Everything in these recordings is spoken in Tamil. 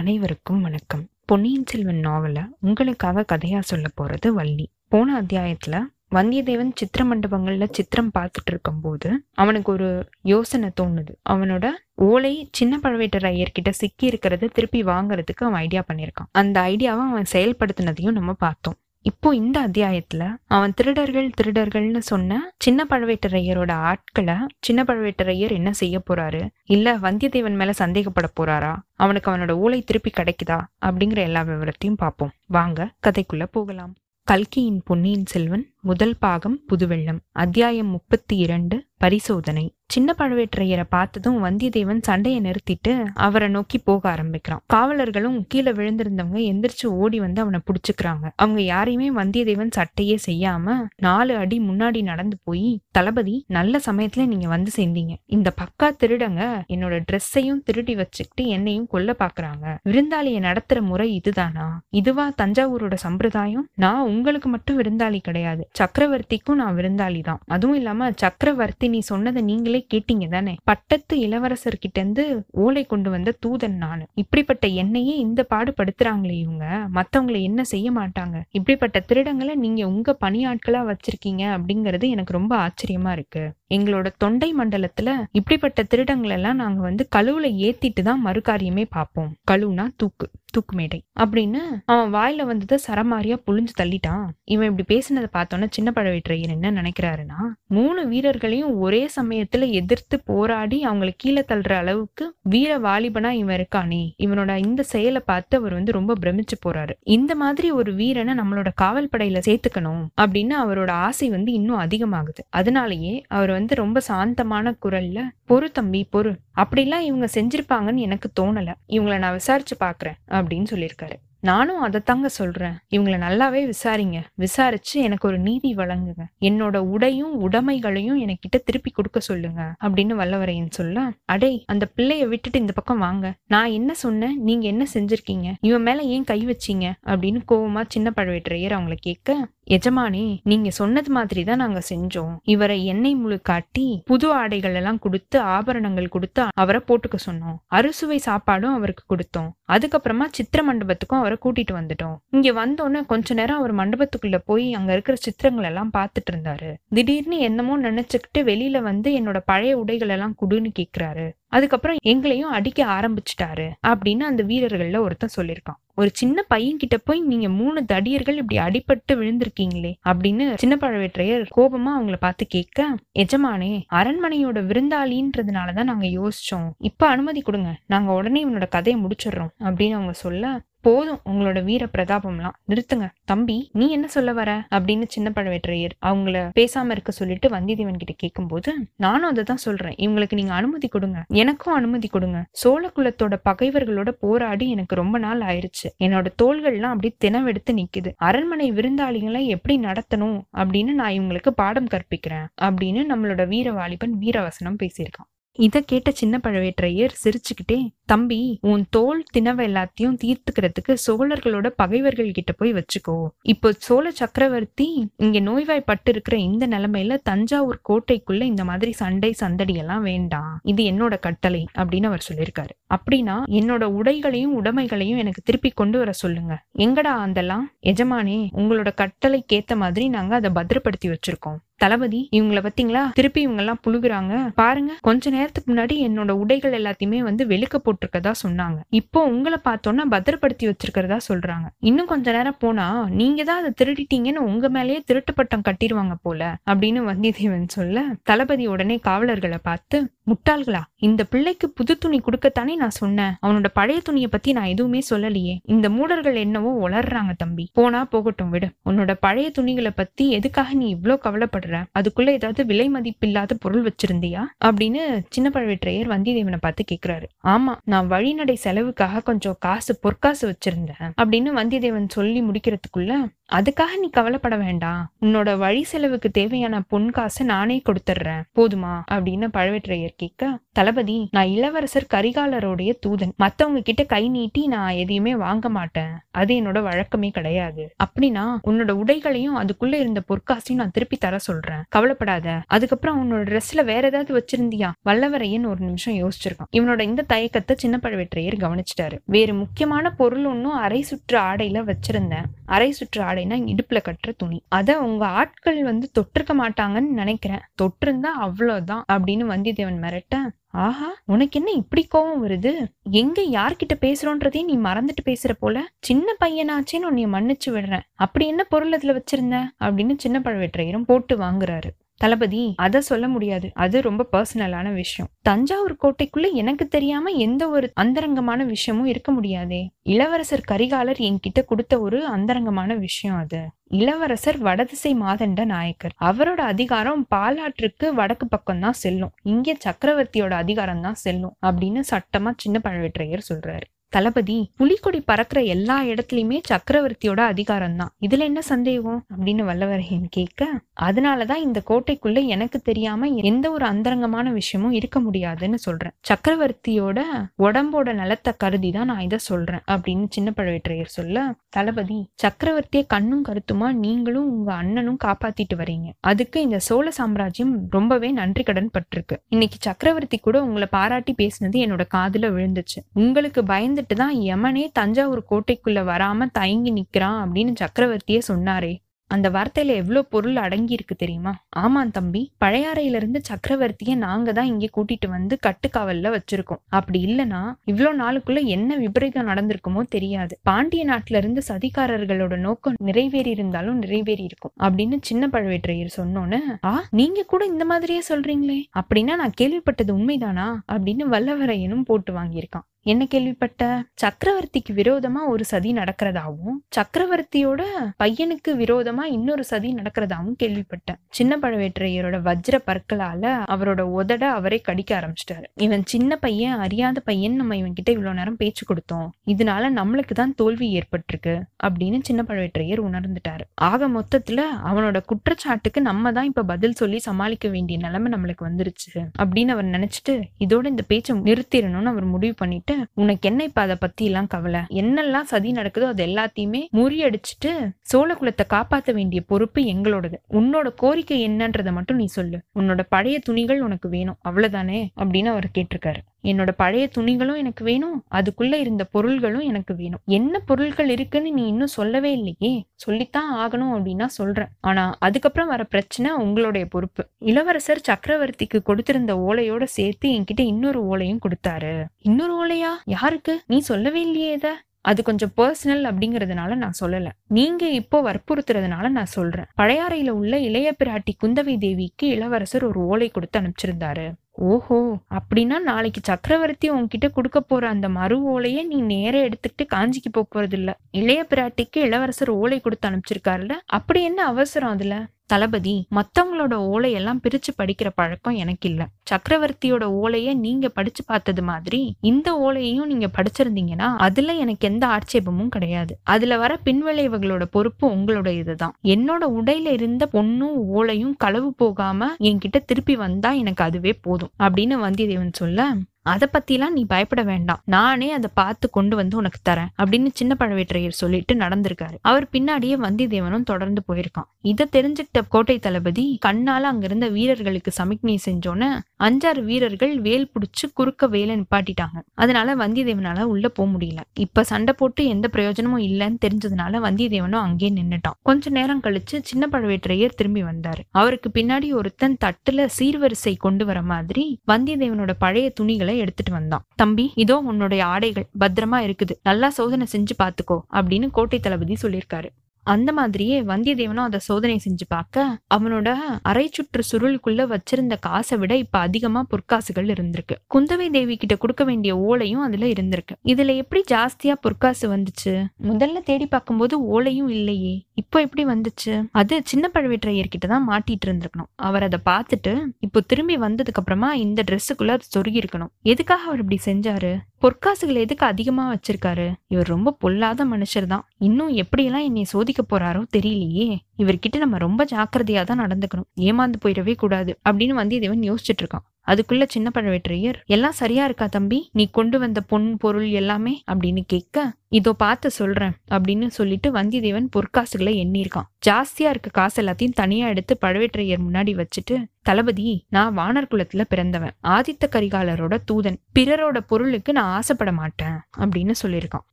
அனைவருக்கும் வணக்கம். பொன்னியின் செல்வன் நாவல உங்களுக்காக கதையா சொல்ல போறது வள்ளி. போன அத்தியாயத்துல வந்தியத்தேவன் சித்திர மண்டபங்கள்ல சித்திரம் பார்த்துட்டு இருக்கும்போது அவனுக்கு ஒரு யோசனை தோணுது. அவனோட ஓலை சின்ன பழவேட்டரையர்கிட்ட சிக்கி இருக்கிறத திருப்பி வாங்குறதுக்கு அவன் ஐடியா பண்ணியிருக்கான். அந்த ஐடியாவை அவன் செயல்படுத்தினதையும் நம்ம பார்த்தோம். இப்போ இந்த அத்தியாயத்துல அவன் திருடர்கள் திருடர்கள்னு சொன்ன சின்ன பழவேட்டரையரோட ஆட்களை சின்ன பழவேட்டரையர் என்ன செய்ய போறாரு? இல்ல வந்தியத்தேவன் மேல சந்தேகப்பட போறாரா? அவனுக்கு அவனோட ஊலை திருப்பி கிடைக்குதா? அப்படிங்கிற எல்லா விவரத்தையும் பார்ப்போம். வாங்க கதைக்குள்ள போகலாம். கல்கியின் பொன்னியின் செல்வன் முதல் பாகம் புதுவெள்ளம் அத்தியாயம் முப்பத்தி இரண்டு பரிசோதனை. சின்ன பழுவேற்றையரை பார்த்ததும் வந்தியத்தேவன் சண்டையை நிறுத்திட்டு அவரை நோக்கி போக ஆரம்பிக்கிறான். காவலர்களும் கீழே விழுந்திருந்தவங்க எந்திரிச்சு ஓடி வந்து அவனை புடிச்சுக்கிறாங்க. அவங்க யாரையுமே வந்தியத்தேவன் சட்டையே செய்யாம நாலு அடி முன்னாடி நடந்து போய் தளபதி நல்ல சமயத்துல நீங்க வந்து சேர்ந்தீங்க. இந்த பக்கா திருடங்க என்னோட ட்ரெஸ்ஸையும் திருடி வச்சுக்கிட்டு என்னையும் கொல்ல பாக்குறாங்க. விருந்தாளியை நடத்துற முறை இதுதானா? இதுவா தஞ்சாவூரோட சம்பிரதாயம்? நான் உங்களுக்கு மட்டும் விருந்தாளி கிடையாது. சக்கரவர்த்திக்கும் நான் விருந்தாளி தான் அதுவும் இல்லாம சக்கரவர்த்தி நீ சொன்னதை நீங்களே கேட்டீங்க தானே? பட்டத்து இளவரசர்கிட்ட இருந்து ஓலை கொண்டு வந்த தூதன் நான். இப்படிப்பட்ட என்னையே இந்த பாடுபடுத்துறாங்களே இவங்க. மத்தவங்களை என்ன செய்ய மாட்டாங்க? இப்படிப்பட்ட திருடங்களை நீங்க உங்க பணியாட்களா வச்சிருக்கீங்க அப்படிங்கறது எனக்கு ரொம்ப ஆச்சரியமா இருக்கு. எங்களோட தொண்டை மண்டலத்துல இப்படிப்பட்ட திருடங்களை எல்லாம் நாங்க வந்து கழுவுல ஏத்திட்டு தான் மறுகாரியமே பார்ப்போம். கழுவுனா தூக்கு தூக்கு மேடை அப்படின்னு அவன் வாயில வந்ததை சரமாரியா புழிஞ்சு தள்ளிட்டான். இவன் இப்படி பேசினதை பார்த்தோன்னா சின்ன பழவேற்றையர் என்ன நினைக்கிறாருன்னா மூணு வீரர்களையும் ஒரே சமயத்துல எதிர்த்து போராடி அவங்களை கீழே தள்ளுற அளவுக்கு வீர வாலிபனா இவன் இருக்கானே. இவனோட இந்த செயலை பார்த்து அவர் வந்து ரொம்ப பிரமிச்சு போறாரு. இந்த மாதிரி ஒரு வீரனை நம்மளோட காவல் படையில சேர்த்துக்கணும் அப்படின்னு அவரோட ஆசை வந்து இன்னும் அதிகமாகுது. அதனாலயே அவர் வந்து ரொம்ப சாந்தமான குரல்ல பொறு தம்பி பொறு. அப்படிலாம் இவங்க செஞ்சிருப்பாங்கன்னு எனக்கு தோணல. இவங்கள நான் விசாரிச்சு பாக்குறேன் அப்படின்னு சொல்லியிருக்காரு. நானும் அதைத்தாங்க சொல்றேன். இவங்கள நல்லாவே விசாரிங்க. விசாரிச்சு எனக்கு ஒரு நீதி வழங்குங்க. என்னோட உடையும் உடைமைகளையும் எனக்கிட்ட திருப்பி கொடுக்க சொல்லுங்க அப்படின்னு வல்லவரையன் சொல்ல அடே அந்த பிள்ளைய விட்டுட்டு இந்த பக்கம் வாங்க. நான் என்ன சொன்னேன்? நீங்க என்ன செஞ்சிருக்கீங்க? இவன் மேல ஏன் கை வச்சீங்க? அப்படின்னு கோவமா சின்ன பழுவேட்டரையர் அவங்கள கேட்க எஜமானே நீங்க சொன்னது மாதிரி தான் நாங்க செஞ்சோம். இவரை எண்ணெய் முழு காட்டி புது ஆடைகள் எல்லாம் கொடுத்து ஆபரணங்கள் கொடுத்து அவரை போட்டுக்க சொன்னோம். அறுசுவை சாப்பாடும் அவருக்கு கொடுத்தோம். அதுக்கப்புறமா சித்திர மண்டபத்துக்கும் அவரை கூட்டிட்டு வந்துட்டோம். இங்க வந்தோன்னே கொஞ்ச நேரம் அவர் மண்டபத்துக்குள்ள போய் அங்க இருக்கிற சித்திரங்கள் எல்லாம் பார்த்துட்டு இருந்தாரு. திடீர்னு என்னமோ நினைச்சுக்கிட்டு வெளியில வந்து என்னோட பழைய உடைகள் எல்லாம் குடுன்னு கேக்குறாரு. அதுக்கப்புறம் எங்களையும் அடிக்க ஆரம்பிச்சிட்டாரு அப்படின்னு அந்த வீரர்கள்ல ஒருத்தன் சொல்லியிருக்கான். ஒரு சின்ன பையன் கிட்ட போய் நீங்க மூணு தடியர்கள் இப்படி அடிபட்டு விழுந்திருக்கீங்களே அப்படின்னு சின்ன பழவேற்றையர் கோபமா அவங்கள பார்த்து கேட்க எஜமானே அரண்மனையோட விருந்தாளின்றதுனாலதான் நாங்க யோசிச்சோம். இப்ப அனுமதி கொடுங்க. நாங்க உடனே இவனோட கதையை முடிச்சிடுறோம். அப்படின்னு அவங்க சொல்ல போதும் உங்களோட வீர பிரதாபம்லாம். நிறுத்துங்க. தம்பி நீ என்ன சொல்ல வர? அப்படின்னு சின்ன பழவேற்றையர் அவங்கள பேசாம இருக்க சொல்லிட்டு வந்தியத்தேவன் கிட்ட கேட்கும்போது நானும் அதை தான் சொல்றேன். இவங்களுக்கு நீங்க அனுமதி கொடுங்க. எனக்கும் அனுமதி கொடுங்க. சோழ குலத்தோட பகைவர்களோட போராடி எனக்கு ரொம்ப நாள் ஆயிருச்சு. என்னோட தோள்கள்லாம் அப்படியே தினவெடுத்து நிக்குது. அரண்மனை விருந்தாளிகளை எப்படி நடத்தணும்? அப்படின்னு நான் இவங்களுக்கு பாடம் கற்பிக்கிறேன். அப்படின்னு நம்மளோட வீர வாலிபன் வீரவசனம் பேசியிருக்கான். இதை கேட்ட சின்ன பழவேற்றையர் சிரிச்சுக்கிட்டே தம்பி உன் தோல் தினவை எல்லாத்தையும் தீர்த்துக்கிறதுக்கு சோழர்களோட பகைவர்கள் கிட்ட போய் வச்சுக்கோ. இப்போ சோழ சக்கரவர்த்தி இங்க நோய்வாய்ப்பட்டு இருக்கிற இந்த நிலைமையில தஞ்சாவூர் கோட்டைக்குள்ள இந்த மாதிரி சண்டை சந்தடி எல்லாம் வேண்டாம். இது என்னோட கட்டளை அப்படின்னு அவர் சொல்லியிருக்காரு. அப்படின்னா என்னோட உடைகளையும் உடைமைகளையும் எனக்கு திருப்பி கொண்டு வர சொல்லுங்க. எங்கடா அந்தெல்லாம் எஜமானே உங்களோட கட்டளைக்கேத்த மாதிரி நாங்க அதை பத்திரப்படுத்தி வச்சிருக்கோம். தளபதி இவங்கள பாத்தீங்களா திருப்பி இவங்க எல்லாம் புழுகுறாங்க. பாருங்க கொஞ்ச நேரத்துக்கு முன்னாடி என்னோட உடைகள் எல்லாத்தையுமே வந்து வெளுக்க போட்டிருக்கதா சொன்னாங்க. இப்போ உங்களை பார்த்தோன்னா பத்திரப்படுத்தி வச்சிருக்கிறதா சொல்றாங்க. இன்னும் கொஞ்ச நேரம் போனா நீங்க தான் அதை திருடிட்டீங்கன்னு உங்க மேலேயே திருட்டு பட்டம் கட்டிடுவாங்க போல அப்படின்னு வந்தியத்தேவன் சொல்ல தளபதி உடனே காவலர்களை பார்த்து முட்டாள்களா இந்த பிள்ளைக்கு புது துணி கொடுக்கத்தானே நான் சொன்னேன். அவனோட பழைய துணியை பத்தி நான் எதுவுமே சொல்லலையே. இந்த மூடர்கள் என்னவோ உளர்றாங்க தம்பி. போனா போகட்டும் விடு. உன்னோட பழைய துணிகளை பத்தி எதுக்காக நீ இவ்ளோ கவலைப்படுற? அதுக்குள்ள ஏதாவது விலை மதிப்பில்லாத பொருள் வச்சிருந்தியா? அப்படின்னு சின்ன பழவேற்றையர் வந்தியத்தேவனை பார்த்து கேக்குறாரு. ஆமா நான் வழிநடை செலவுக்காக கொஞ்சம் காசு பொற்காசு வச்சிருந்தேன் அப்படின்னு வந்தியத்தேவன் சொல்லி முடிக்கிறதுக்குள்ள அதுக்காக நீ கவலைப்பட வேண்டாம். உன்னோட வழி செலவுக்கு தேவையான பொன் காசை நானே கொடுத்துட்றேன். போதுமா? அப்படின்னு பழுவேற்றையர் கேட்க தளபதி நான் இளவரசர் கரிகாலருடைய தூதன். மத்தவங்க கிட்ட கை நீட்டி நான் எதையுமே வாங்க மாட்டேன். அது என்னோட வழக்கமே கிடையாது. அப்படின்னா உன்னோட உடைகளையும் அதுக்குள்ள இருந்த பொற்காசையும் நான் திருப்பி தர சொல்றேன். கவலைப்படாத. அதுக்கப்புறம் உன்னோட ட்ரெஸ்ல வேற ஏதாவது வச்சிருந்தியா? வல்லவரையன் ஒரு நிமிஷம் யோசிச்சிருக்கான். இவனோட இந்த தயக்கத்தை சின்ன பழுவேற்றையர் கவனிச்சிட்டாரு. வேறு முக்கியமான பொருள் ஒன்னும் அரை சுற்று ஆடையில வச்சிருந்தேன். அரை சுற்று ஆடை ஆடைனா இடுப்புல கட்டுற துணி. அத உங்க ஆட்கள் வந்து தொட்டிருக்க மாட்டாங்கன்னு நினைக்கிறேன். தொட்டிருந்தா அவ்வளவுதான் அப்படின்னு வந்தியத்தேவன் மிரட்ட ஆஹா உனக்கு என்ன இப்படி கோவம் வருது? எங்க யார்கிட்ட பேசுறோன்றதே நீ மறந்துட்டு பேசுற போல? சின்ன பையனாச்சேன்னு உன்னைய மன்னிச்சு விடுறேன். அப்படி என்ன பொருள் அதுல வச்சிருந்த? அப்படின்னு சின்ன பழுவேற்றையரும் போட்டு வாங்குறாரு. தளபதி அதை சொல்ல முடியாது. அது ரொம்ப பர்சனலான விஷயம். தஞ்சாவூர் கோட்டைக்குள்ள எனக்கு தெரியாம எந்த ஒரு அந்தரங்கமான விஷயமும் இருக்க முடியாதே. இளவரசர் கரிகாலர் என்கிட்ட கொடுத்த ஒரு அந்தரங்கமான விஷயம் அது. இளவரசர் வடதிசை மாதண்ட நாயக்கர். அவரோட அதிகாரம் பாலாற்றுக்கு வடக்கு பக்கம் தான் செல்லும். இங்க சக்கரவர்த்தியோட அதிகாரம் தான் செல்லும் அப்படின்னு சட்டமா சின்ன பழுவேற்றையர் சொல்றாரு. தளபதி புலிக்கொடி பறக்கிற எல்லா இடத்துலயுமே சக்கரவர்த்தியோட அதிகாரம் தான் இதுல என்ன சந்தேகம்? அப்படின்னு வல்லவரையன் கேட்க அதனாலதான் இந்த கோட்டைக்குள்ள எனக்கு தெரியாம எந்த ஒரு அந்தரங்கமான விஷயமும் இருக்க முடியாதுன்னு சொல்றேன். சக்கரவர்த்தியோட உடம்போட நலத்தை கருதி தான் நான் இதை சொல்றேன் அப்படின்னு சின்ன பழுவேற்றையர் சொல்ல தளபதி சக்கரவர்த்தியை கண்ணும் கருத்துமா நீங்களும் உங்க அண்ணனும் காப்பாத்திட்டு வரீங்க. அதுக்கு இந்த சோழ சாம்ராஜ்யம் ரொம்பவே நன்றி கடன் பட்டிருக்கு. இன்னைக்கு சக்கரவர்த்தி கூட உங்களை பாராட்டி பேசினது என்னோட காதுல விழுந்துச்சு. உங்களுக்கு பயந்து பயந்துட்டு தான் யமனே தஞ்சாவூர் கோட்டைக்குள்ள வராம தயங்கி நிக்கிறான் அப்படின்னு சக்கரவர்த்தியே சொன்னாரே. அந்த வார்த்தையில எவ்வளவு பொருள் அடங்கி இருக்கு தெரியுமா? ஆமா தம்பி பழையாறையில இருந்து சக்கரவர்த்திய நாங்க தான் இங்க கூட்டிட்டு வந்து கட்டுக்காவல்ல வச்சிருக்கோம். அப்படி இல்லைன்னா இவ்வளவு நாளுக்குள்ள என்ன விபரீதம் நடந்திருக்குமோ தெரியாது. பாண்டிய நாட்டுல இருந்து சதிகாரர்களோட நோக்கம் நிறைவேறி இருந்தாலும் நிறைவேறி இருக்கும் அப்படின்னு சின்ன பழுவேற்றையர் சொன்னோன்னு ஆ நீங்க கூட இந்த மாதிரியே சொல்றீங்களே? அப்படின்னா நான் கேள்விப்பட்டது உண்மைதானா? அப்படின்னு வல்லவரையனும் போட்டு வாங்கியிருக்கான். என்ன கேள்விப்பட்ட? சக்கரவர்த்திக்கு விரோதமா ஒரு சதி நடக்கிறதாவும் சக்கரவர்த்தியோட பையனுக்கு விரோதமா இன்னொரு சதி நடக்கிறதாவும் கேள்விப்பட்டேன். சின்ன பழவேற்றையரோட வஜ்ர பற்களால அவரோட உதட அவரே கடிக்க ஆரம்பிச்சிட்டாரு. இவன் சின்ன பையன் அறியாத பையன் நம்ம இவன் கிட்ட இவ்வளவு நேரம் பேச்சு கொடுத்தோம். இதனால நம்மளுக்கு தான் தோல்வி ஏற்பட்டிருக்கு அப்படின்னு சின்ன பழவேற்றையர் உணர்ந்துட்டாரு. ஆக மொத்தத்துல அவனோட குற்றச்சாட்டுக்கு நம்ம தான் இப்ப பதில் சொல்லி சமாளிக்க வேண்டிய நிலைமை நம்மளுக்கு வந்துருச்சு அப்படின்னு அவர் நினைச்சிட்டு இதோட இந்த பேச்சை நிறுத்திடணும்னு அவர் முடிவு பண்ணிட்டு உனக்கு என்ன இப்ப அதை பத்தி எல்லாம் கவலை? என்னெல்லாம் சதி நடக்குதோ அது எல்லாத்தையுமே முறியடிச்சிட்டு சோழ குலத்தை காப்பாத்த வேண்டிய பொறுப்பு எங்களோடது. உன்னோட கோரிக்கை என்னன்றதை மட்டும் நீ சொல்லு. உன்னோட பழைய துணிகள் உனக்கு வேணும். அவ்வளவுதானே? அப்படின்னு அவர் கேட்டிருக்காரு. என்னோட பழைய துணிகளும் எனக்கு வேணும். அதுக்குள்ள இருந்த பொருள்களும் எனக்கு வேணும். என்ன பொருள்கள் இருக்குன்னு நீ இன்னும் சொல்லவே இல்லையே? சொல்லித்தான் ஆகணும் அப்படின்னா சொல்றேன். ஆனா அதுக்கப்புறம் வர பிரச்சனை உங்களுடைய பொறுப்பு. இளவரசர் சக்கரவர்த்திக்கு கொடுத்திருந்த ஓலையோட சேர்த்து என்கிட்ட இன்னொரு ஓலையும் கொடுத்தாரு. இன்னொரு ஓலையா? யாருக்கு? நீ சொல்லவே இல்லையே இதை. அது கொஞ்சம் பர்சனல் அப்படிங்கிறதுனால நான் சொல்லல. நீங்க இப்போ வற்புறுத்துறதுனால நான் சொல்றேன். பழையாறையில உள்ள இளைய பிராட்டி குந்தவை தேவிக்கு இளவரசர் ஒரு ஓலை கொடுத்து அனுப்பிச்சிருந்தாரு. ஓஹோ அப்படின்னா நாளைக்கு சக்கரவர்த்தி உன்கிட்ட கொடுக்க போற அந்த மறு ஓலையை நீ நேர எடுத்துக்கிட்டு காஞ்சிக்கு போக போறது இல்ல இளைய பிராட்டிக்கு இளவரசர் ஓலை கொடுத்து அனுப்பிச்சிருக்காருல்ல அப்படி என்ன அவசரம் அதுல? தளபதி மத்தவங்களோட ஓலையெல்லாம் பிரிச்சு படிக்கிற பழக்கம் எனக்கு இல்ல சக்கரவர்த்தியோட ஓலைய நீங்க படிச்சு பார்த்தது மாதிரி இந்த ஓலையையும் நீங்க படிச்சிருந்தீங்கன்னா அதுல எனக்கு எந்த ஆட்சேபமும் கிடையாது. அதுல வர பின்விளைவுகளோட பொறுப்பு உங்களோட இதுதான் என்னோட உடையில இருந்த பொண்ணும் ஓலையும் களவு போகாம என்கிட்ட திருப்பி வந்தா எனக்கு அதுவே போதும் அப்படின்னு வந்தியத்தேவன் சொல்ல அதை பத்திலாம் நீ பயப்பட வேண்டாம். நானே அதை பார்த்து கொண்டு வந்து உனக்கு தரேன் அப்படின்னு சின்ன பழவேற்றையர் சொல்லிட்டு நடந்திருக்காரு. அவர் பின்னாடியே வந்தியத்தேவனும் தொடர்ந்து போயிருக்கான். இதை தெரிஞ்சுக்கிட்ட கோட்டை தளபதி கண்ணால அங்கிருந்த வீரர்களுக்கு சமிக்ஞை செஞ்சோன்னு அஞ்சாறு வீரர்கள் வேல் புடிச்சு குறுக்க வேலை நிப்பாட்டிட்டாங்க. அதனால வந்தியத்தேவனால உள்ள போக முடியல. இப்ப சண்டை போட்டு எந்த பிரயோஜனமும் இல்லைன்னு தெரிஞ்சதுனால வந்தியத்தேவனும் அங்கேயே நின்னுட்டான். கொஞ்ச நேரம் கழிச்சு சின்ன பழவேற்றையர் திரும்பி வந்தாரு. அவருக்கு பின்னாடி ஒருத்தன் தட்டுல சீர்வரிசை கொண்டு வர மாதிரி வந்தியத்தேவனோட பழைய துணிகளை எடுத்துட்டு வந்தான். தம்பி இதோ உன்னுடைய ஆடைகள் பத்திரமா இருக்குது. நல்லா சோதனை செஞ்சு பாத்துக்கோ அப்படின்னு கோட்டை தளபதி சொல்லியிருக்காரு. அந்த மாதிரியே வந்தியத்தேவனும் அதை சோதனை செஞ்சு பார்க்க அவனோட அரை சுற்று சுருளுக்குள்ள வச்சிருந்த காசை விட இப்ப அதிகமா பொற்காசுகள் இருந்திருக்கு. குந்தவை தேவி கிட்ட கொடுக்க வேண்டிய ஓலையும் அதுல இருந்திருக்கு. இதுல எப்படி ஜாஸ்தியா பொற்காசு வந்துச்சு? முதல்ல தேடி பார்க்கும்போது ஓலையும் இல்லையே. இப்போ எப்படி வந்துச்சு? அது சின்ன பழுவேற்றையர்கிட்ட தான் மாட்டிட்டு இருந்திருக்கணும். அவர் அதை பார்த்துட்டு இப்போ திரும்பி வந்ததுக்கு அப்புறமா இந்த ட்ரெஸ்ஸுக்குள்ள அது சொருகி இருக்கணும் எதுக்காக அவர் இப்படி செஞ்சாரு? பொற்காசுகள் எதுக்கு அதிகமா வச்சிருக்காரு? இவர் ரொம்ப பொல்லாத மனுஷர் தான். இன்னும் எப்படியெல்லாம் என்னை சோதிக்க போறாரோ தெரியலையே. இவர்கிட்ட நம்ம ரொம்ப ஜாக்கிரதையா தான் நடந்துக்கணும். ஏமாந்து போயிடவே கூடாது அப்படின்னு வந்தியத்தேவன் யோசிச்சுட்டு இருக்கான். அதுக்குள்ள சின்ன பழவேற்றையர் எல்லாம் சரியா இருக்கா தம்பி? நீ கொண்டு வந்த பொன் பொருள் எல்லாமே? அப்படின்னு கேட்க இதோ பார்த்து சொல்றேன் அப்படின்னு சொல்லிட்டு வந்தியத்தேவன் பொற்காசுகளை எண்ணியிருக்கான். ஜாஸ்தியா இருக்க காசு எல்லாத்தையும் தனியா எடுத்து பழவேற்றையர் முன்னாடி வச்சுட்டு தளபதி நான் வானர் குலத்துல பிறந்தவன். ஆதித்த கரிகாலரோட தூதன். பிறரோட பொருளுக்கு நான் ஆசைப்பட மாட்டேன் அப்படின்னு சொல்லியிருக்கான்.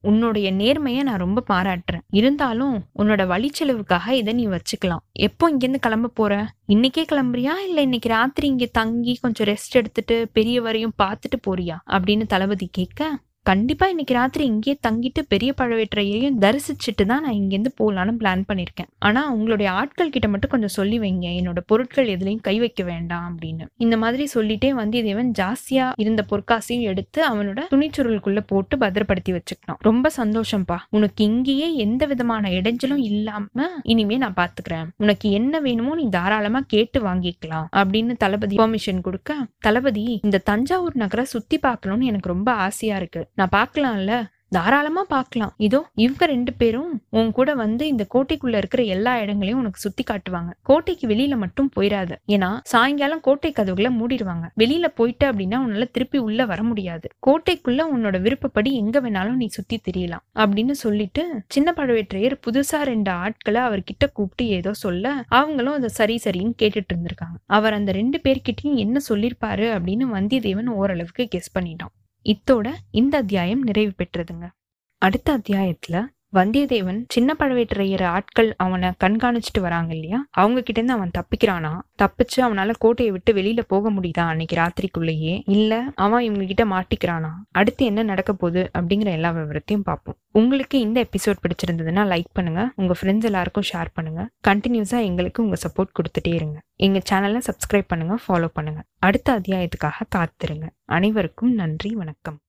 உன்னுடைய நேர்மையை நான் ரொம்ப பாராட்டுறேன். இருந்தாலும் உன்னோட வழிச்செலவுக்காக இதை நீ வச்சுக்கலாம். எப்போ இங்கேருந்து கிளம்ப போற? இன்னைக்கே கிளம்புறியா? இல்ல இன்னைக்கு ராத்திரி இங்க தங்கி கொஞ்சம் ரெஸ்ட் எடுத்துட்டு பெரியவரையும் பார்த்துட்டு போறியா? அப்படின்னு தளபதி கேட்க கண்டிப்பாக இன்றைக்கி ராத்திரி இங்கேயே தங்கிட்டு பெரிய பழவேற்றையையும் தரிசிச்சுட்டு தான் நான் இங்கேருந்து போகலான்னு பிளான் பண்ணியிருக்கேன். ஆனால் உங்களுடைய ஆட்கள் கிட்ட மட்டும் கொஞ்சம் சொல்லி வைங்க. என்னோட பொருட்கள் எதுலையும் கை வைக்க வேண்டாம் அப்படின்னு. இந்த மாதிரி சொல்லிட்டே வந்தியத்தேவன் ஜாஸ்தியாக இருந்த பொற்காசையும் எடுத்து அவனோட துணிச்சுருளுக்குள்ளே போட்டு பத்திரப்படுத்தி வச்சுக்கிட்டான். ரொம்ப சந்தோஷம்ப்பா உனக்கு இங்கேயே எந்த விதமான இடைஞ்சலும் இல்லாம இனிமே நான் பாத்துக்கிறேன். உனக்கு என்ன வேணுமோ நீ தாராளமா கேட்டு வாங்கிக்கலாம் அப்படின்னு தளபதி பெர்மிஷன் கொடுக்க தளபதி இந்த தஞ்சாவூர் நகரை சுத்தி பார்க்கணும்னு எனக்கு ரொம்ப ஆசையா இருக்கு. நான் பார்க்கலாம்ல. தாராளமா பார்க்கலாம். இதோ இவங்க ரெண்டு பேரும் உன் கூட வந்து இந்த கோட்டைக்குள்ள இருக்கிற எல்லா இடங்களையும் உனக்கு சுத்தி காட்டுவாங்க. கோட்டைக்கு வெளியில மட்டும் போயிடாத ஏன்னா சாயங்காலம் கோட்டை கதவுகளை மூடிடுவாங்க. வெளியில போயிட்ட அப்படின்னா உன்னால திருப்பி உள்ள வர முடியாது. கோட்டைக்குள்ள உன்னோட விருப்பப்படி எங்க வேணாலும் நீ சுத்தி தெரியலாம். அப்படின்னு சொல்லிட்டு சின்ன பழவேற்றையர் புதுசா ரெண்டு ஆட்களை அவர்கிட்ட கூப்பிட்டு ஏதோ சொல்ல அவங்களும் அதை சரி சரின்னு கேட்டுட்டு இருந்திருக்காங்க. அவர் அந்த ரெண்டு பேர்கிட்டயும் என்ன சொல்லிருப்பாரு அப்படின்னு வந்தியத்தேவன் ஓரளவுக்கு கெஸ் பண்ணிட்டான். இத்தோட இந்த அத்தியாயம் நிறைவு பெற்றதுங்க. அடுத்த அத்தியாயத்துல வந்தியத்தேவன் சின்ன பழவேற்றையர் ஆட்கள் அவனை கண்காணிச்சுட்டு வராங்க இல்லையா? அவங்க கிட்ட இருந்து அவன் தப்பிக்கிறானா? தப்பிச்சு அவனால கோட்டையை விட்டு வெளியில போக முடியுதா அன்னைக்கு ராத்திரிக்குள்ளேயே? இல்ல அவன் இவங்க கிட்ட மாட்டிக்கிறானா? அடுத்து என்ன நடக்க போகுது அப்படிங்கிற எல்லா விவரத்தையும் பார்ப்போம். உங்களுக்கு இந்த எபிசோட் பிடிச்சிருந்ததுன்னா லைக் பண்ணுங்க. உங்க ஃப்ரெண்ட்ஸ் எல்லாருக்கும் ஷேர் பண்ணுங்க. கண்டினியூஸா எங்களுக்கு உங்க சப்போர்ட் கொடுத்துட்டே இருங்க. எங்க சேனலை சப்ஸ்கிரைப் பண்ணுங்க ஃபாலோ பண்ணுங்க. அடுத்த அத்தியாயத்துக்காக காத்திருங்க. அனைவருக்கும் நன்றி வணக்கம்.